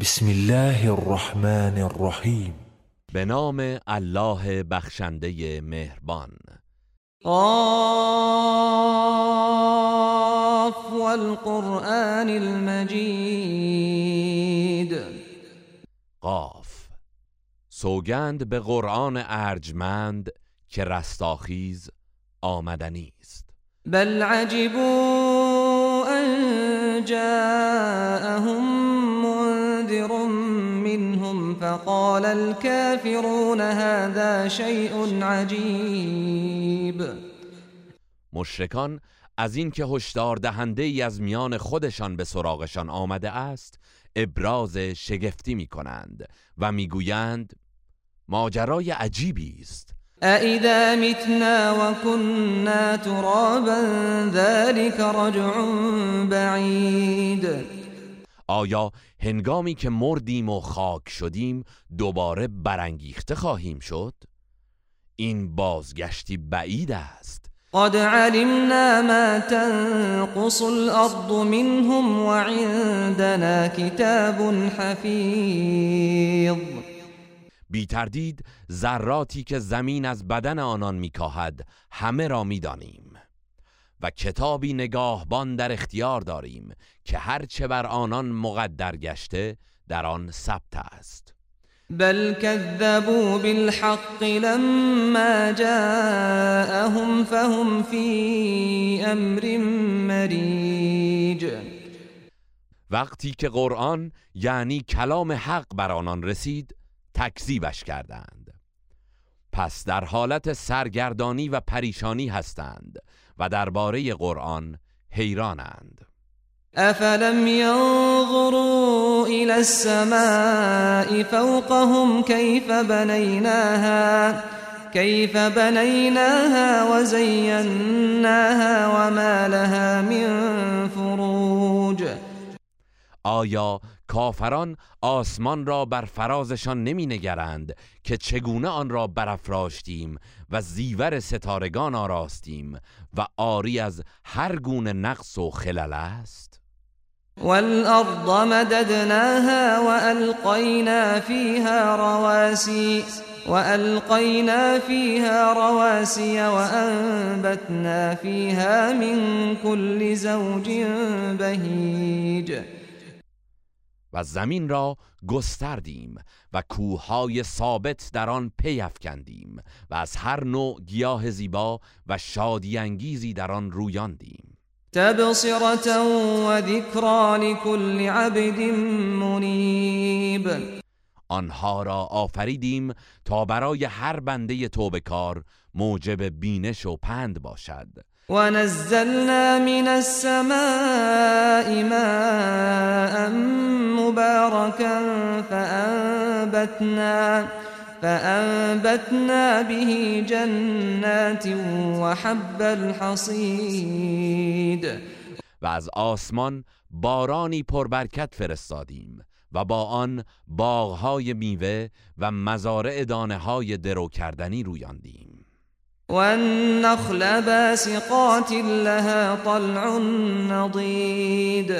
بسم الله الرحمن الرحیم به نام الله بخشنده مهربان. قاف والقرآن المجید. قاف. سوگند به قرآن ارجمند که رستاخیز آمدنی است. بل عجبوا ان جاءهم فقال الكافرون هذا شيء عجیب مشرکان از اینکه هشدار دهنده ای از میان خودشان به سراغشان آمده است ابراز شگفتی می کنند و می‌گویند ماجرای عجیبی است. أَإِذَا مِتْنَا وَكُنَّا تُرَابًا ذَلِكَ رَجْعٌ بَعِيدٌ. آیا هنگامی که مردیم و خاک شدیم دوباره برانگیخته خواهیم شد؟ این بازگشتی بعید است. قد علمنا ما تنقص الأرض منهم وعندنا كتاب حفيظ. بی تردید ذراتی که زمین از بدن آنان میکاهد همه را می‌دانیم. و کتابی نگاهبان در اختیار داریم که هرچه بر آنان مقدر گشته در آن ثبت است. بل كذبوا بالحق لما جاءهم فهم في امر مریج وقتی که قرآن یعنی کلام حق بر آنان رسید تکذیبش کردند. پس در حالت سرگردانی و پریشانی هستند و درباره قرآن حیرانند. افلم ينظروا الى السماء فوقهم كيف بنيناها كيف بنيناها وزيناها وما لها من فروج. آیا کافران آسمان را بر فرازشان نمی نگرند که چگونه آن را برافراشتیم و زیور ستارگان آراستیم و آری از هر گونه نقص و خلل است؟ والأرض مددناها وألقينا فيها رواسي وألقينا فيها رواسي وأنبتنا فيها من كل زوج بهيج. و زمین را گستردیم و کوههای ثابت در آن پی افکندیم و از هر نوع گیاه زیبا و شادی انگیزی در آن رویاندیم. تبصرة وذكرى لكل عبد منيب آنها را آفریدیم تا برای هر بنده توبکار موجب بینش و پند باشد. ونزلنا من السماء ماء مباركا فأنبتنا فأنبتنا به جنات وحب الحصيد. و از آسمان بارانی پربرکت فرستادیم و با آن باغهای میوه و مزارع دانه های درو کردنی رویاندیم. والنخل باسقات لها طلع نضید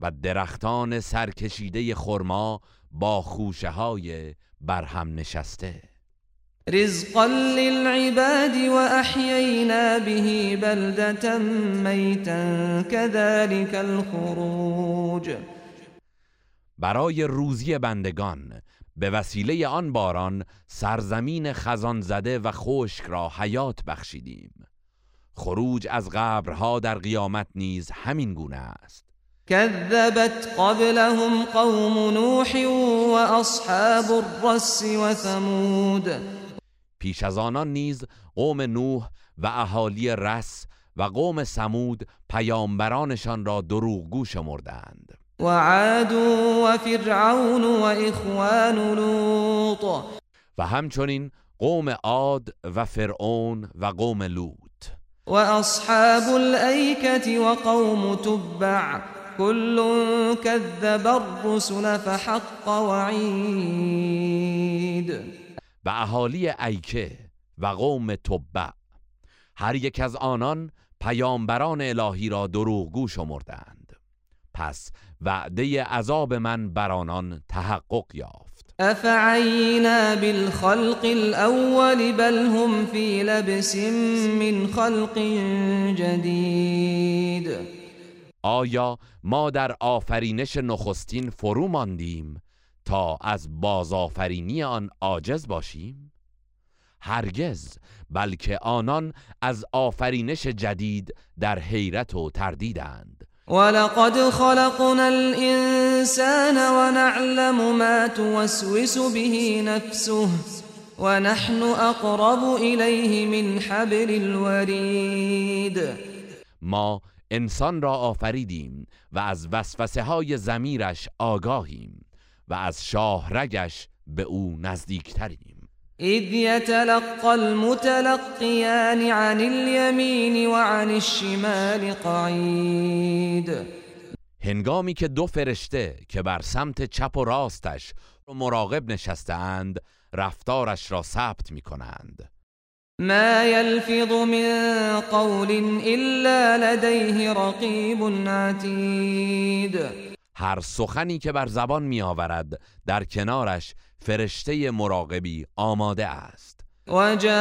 و درختان سرکشیده خرما با خوشه های برهم نشسته. رزقا للعباد وأحيينا به بلدة ميتا كذلك الخروج. برای روزی بندگان به وسیله آن باران سرزمین خزان زده و خشک را حیات بخشیدیم. خروج از قبرها در قیامت نیز همین گونه است. كذبت قبلهم قوم نوح واصحاب الرس وثمود پیش از آنان نیز قوم نوح و اهالی رس و قوم سمود پیامبرانشان را دروغگو شمردند. وعاد وفرعون واخوان لوط. و همچنین قوم عاد و فرعون و قوم لوط. واصحاب الایکه وقوم تبع. كل كذب الرسل فحق وعید و اهالی ایکه و قوم تبع. هر یک از آنان پیامبران الهی را دروغگو شمردند. پس وعده عذاب من بر آنان تحقق یافت. افعینا بالخلق الاول بل هم فی لبس من خلق جدید. آیا ما در آفرینش نخستین فرو ماندیم تا از بازآفرینی آن عاجز باشیم؟ هرگز بلکه آنان از آفرینش جدید در حیرت و تردیدند. ولقد خلقنا الانسان ونعلم ما توسوس به نفسه ونحن اقرب الیه من حبل الورید ما انسان را آفریدیم و از وسوسه های زمیرش آگاهیم و از شاهرگش به او نزدیکتریم. اذ يتلقى المتلقيان عن اليمين وعن الشمال قعید هنگامی که دو فرشته که بر سمت چپ و راستش مراقب نشستهاند رفتارش را ثبت می کنند ما يلفظ من قول الا لديه رقيب عتید هر سخنی که بر زبان می آورد در کنارش فرشته مراقبی آماده است. وجاءت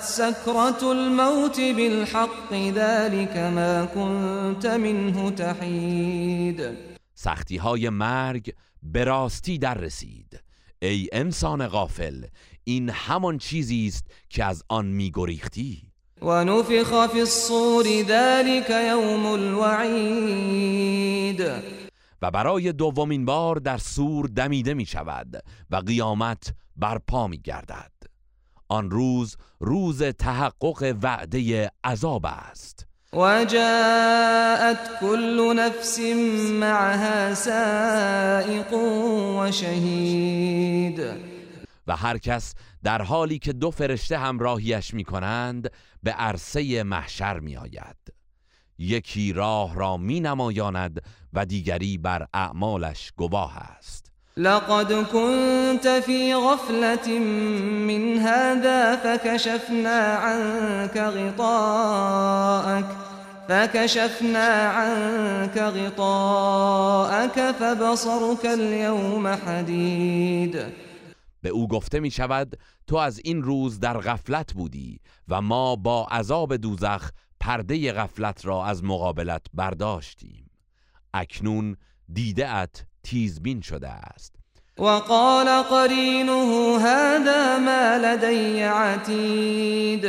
سكرة الموت بالحق ذلك ما كنت منه تحید. سختی های مرگ به راستی در رسید ای انسان غافل این همان چیزی است که از آن میگریختی. و نفخ فی الصور ذلك یوم الوعید و برای دومین بار در سور دمیده می شود و قیامت برپا می گردد آن روز روز تحقق وعده عذاب است. وجاءت كل نفس معها سائق وشهید و هر کس در حالی که دو فرشته همراهیش می کنند به عرصه محشر می آید یکی راه را می نمایاند و دیگری بر اعمالش گواه است. لقد كنت في غفلة من هذا فكشفنا عنك غطاءك فكشفنا عنك غطاءك فبصرك اليوم حديد. به او گفته می شود تو از این روز در غفلت بودی و ما با عذاب دوزخ پرده غفلت را از مقابلت برداشتیم. اکنون دیده ات تیزبین شده است. وقال قرينه هذا ما لدي عتید.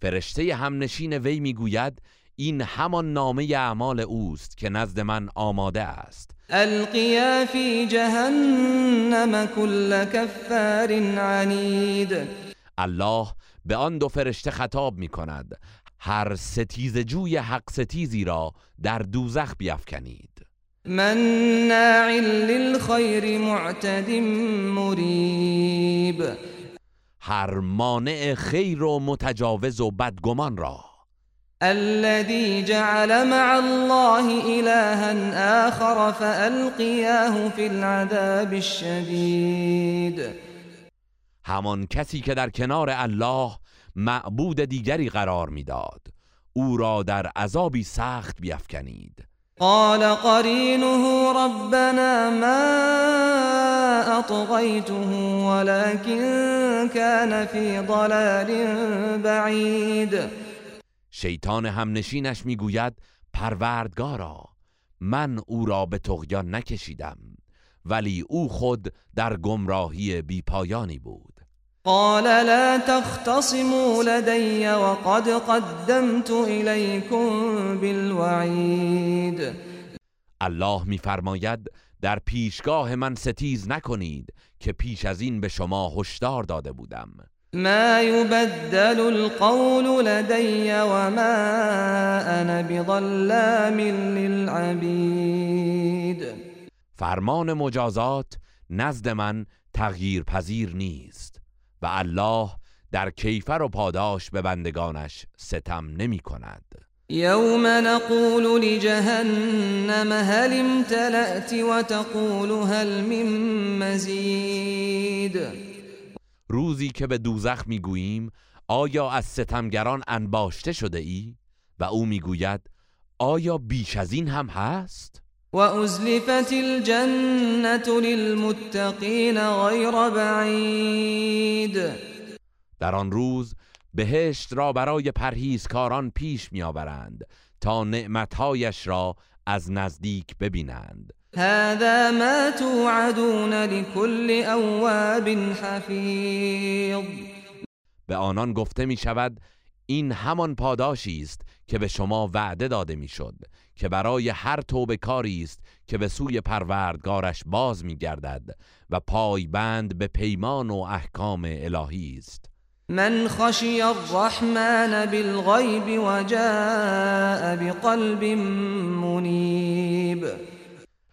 فرشته همنشین وی می‌گوید این همان نامه اعمال اوست که نزد من آماده است. القیا فی جهنم كل كفار عنید الله به آن دو فرشته خطاب می کند هر ستیز جوی حق ستیزی را در دوزخ بیافکنید. مناع للخير معتد مریب هر مانع خیر و متجاوز و بدگمان را. الذي جعل مع الله إلها آخر فألقياه في العذاب الشديد. همان کسی که در کنار الله معبود دیگری قرار می‌داد. او را در عذابی سخت بیافکنید. قال قرينه ربنا ما أطغيته ولكن كان في ضلال بعيد. شیطان همنشینش می‌گوید پروردگارا من او را به تغیان نکشیدم ولی او خود در گمراهی بیپایانی بود. قال لا تختصموا لدي وقد قدمت إليكم بالوعید. الله میفرماید در پیشگاه من ستیز نکنید که پیش از این به شما هشدار داده بودم. ما يبدل القول لدي وما أنا بظلام للعبید فرمان مجازات نزد من تغییر پذیر نیست و الله در کیفر و پاداش به بندگانش ستم نمی کند. يوم نقول لجهنم هل امتلأت وتقول هل من مزید. روزی که به دوزخ می‌گوییم آیا از ستمگران انباشته شده ای؟ و او می‌گوید آیا بیش از این هم هست؟ و ازلفت الجنت للمتقین غیر بعید در آن روز بهشت را برای پرهیزکاران پیش میآورند تا نعمتهایش را از نزدیک ببینند هذا ما توعدون لكل اواب حفیظ به آنان گفته می شود این همان پاداشی است که به شما وعده داده می‌شد که برای هر توبه کاری است که به سوی پروردگارش باز میگردد و پایبند به پیمان و احکام الهی است. من خشی الرحمن بالغیب و جاء بقلب منیب.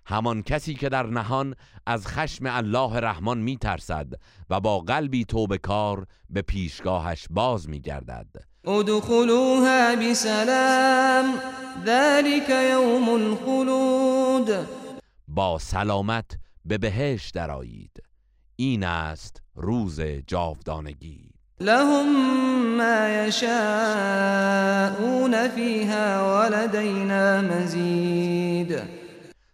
همان کسی که در نهان از خشم الله رحمان میترسد و با قلبی توبه کار به پیشگاهش باز میگردد. ادخلوها بسلام ذلك یوم الخلود. با سلامت به بهشت درآیید. این است روز جاودانگی. لهم ما يشاءون فيها ولدينا مزید.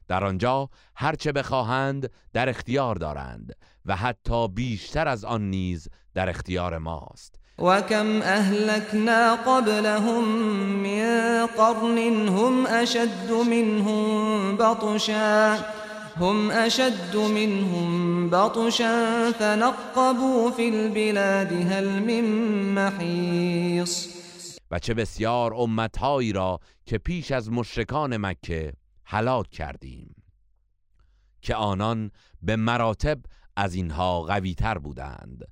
در آنجا هرچه بخواهند در اختیار دارند و حتی بیشتر از آن نیز در اختیار ماست. و کم اهلکنا قبلهم من قرن هم اشد منهم بطشا هم اشد منهم بطشا فنقبوا في البلاد هل من محیص. و چه بسیار امتهایی را که پیش از مشرکان مکه هلاک کردیم که آنان به مراتب از اینها قویتر بودند.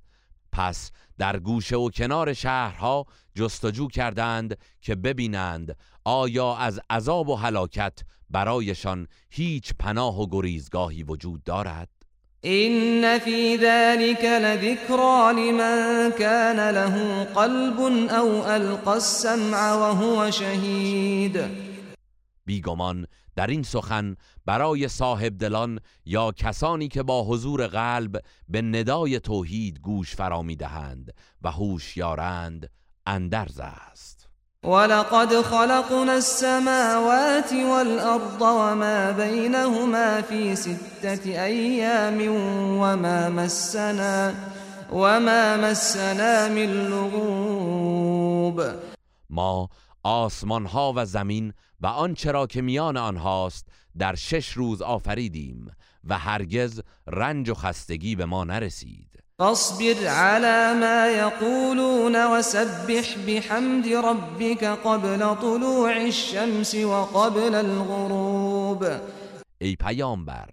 پس در گوشه و کنار شهرها جستجو کردند که ببینند آیا از عذاب و هلاکت برایشان هیچ پناه و گریزگاهی وجود دارد؟ این فی ذلك لذکرا لمن کان له قلب او القى السمع وهو شهید بیگمان در این سخن برای صاحب دلان یا کسانی که با حضور قلب به ندای توحید گوش فرا دهند و هوشیارند اندرز است. ولقد خلقنا السماوات والأرض وما بينهما في ستة أيام وما مسنا وما مسنا من لغوب. ما آسمان ها و زمین و آنچه را که میان آنهاست در شش روز آفریدیم و هرگز رنج و خستگی به ما نرسید. فاصبر على ما يقولون وسبح بحمد ربك قبل طلوع الشمس وقبل الغروب. ای پیامبر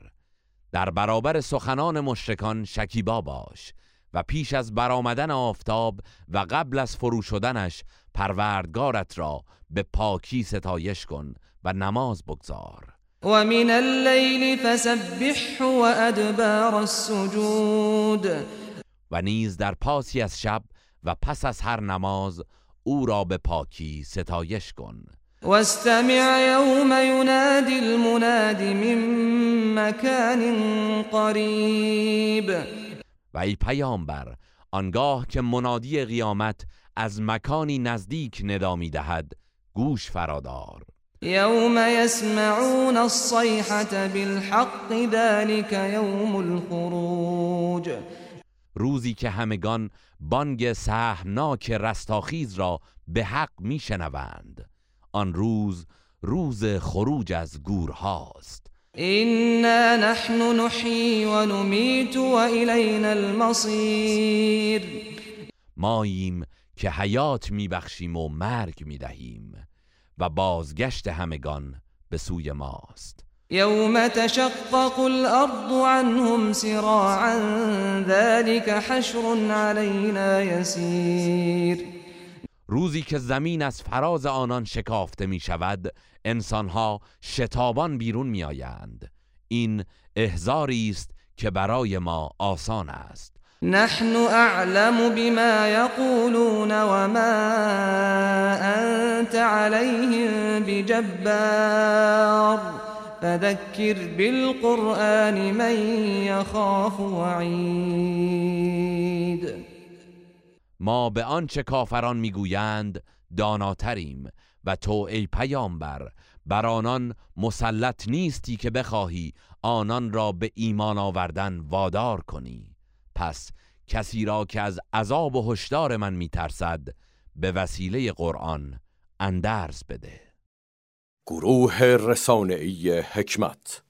در برابر سخنان مشرکان شکیبا باش و پیش از برآمدن آفتاب و قبل از فرو شدنش پروردگارت را به پاکی ستایش کن و نماز بگذار. و من اللیل فسبح و ادبار السجود. و نیز در پاسی از شب و پس از هر نماز او را به پاکی ستایش کن. واستمع یوم ینادی المناد من مکان قریب. و ای پیامبر آنگاه که منادی قیامت از مکانی نزدیک ندا دهد گوش فرادار. یوم یسمعون الصیحة بالحق ذلك یوم الخروج. روزی که همگان بانگ سهمناک رستاخیز را به حق میشنوند. آن روز روز خروج از گورهاست. اینا نحن نحیی و نمیت و الینا المصیر ماییم که حیات میبخشیم و مرگ می‌دهیم و بازگشت همگان به سوی ماست. یوم تشقق الارض عنهم سراعا ذلك حشر علينا يسير روزی که زمین از فراز آنان شکافته می شود انسانها شتابان بیرون می آیند. این احزاری است که برای ما آسان است. نحن اعلم بما يقولون وما انت عليهم بجبار. فذكر بالقرآن من يخاف وعید. ما به آنچه کافران می‌گویند داناتریم و تو ای پیامبر بر آنان مسلط نیستی که بخواهی آنان را به ایمان آوردن وادار کنی. پس کسی را که از عذاب و هشدار من میترسد به وسیله قرآن اندرز بده. گروه رسانه‌ای حکمت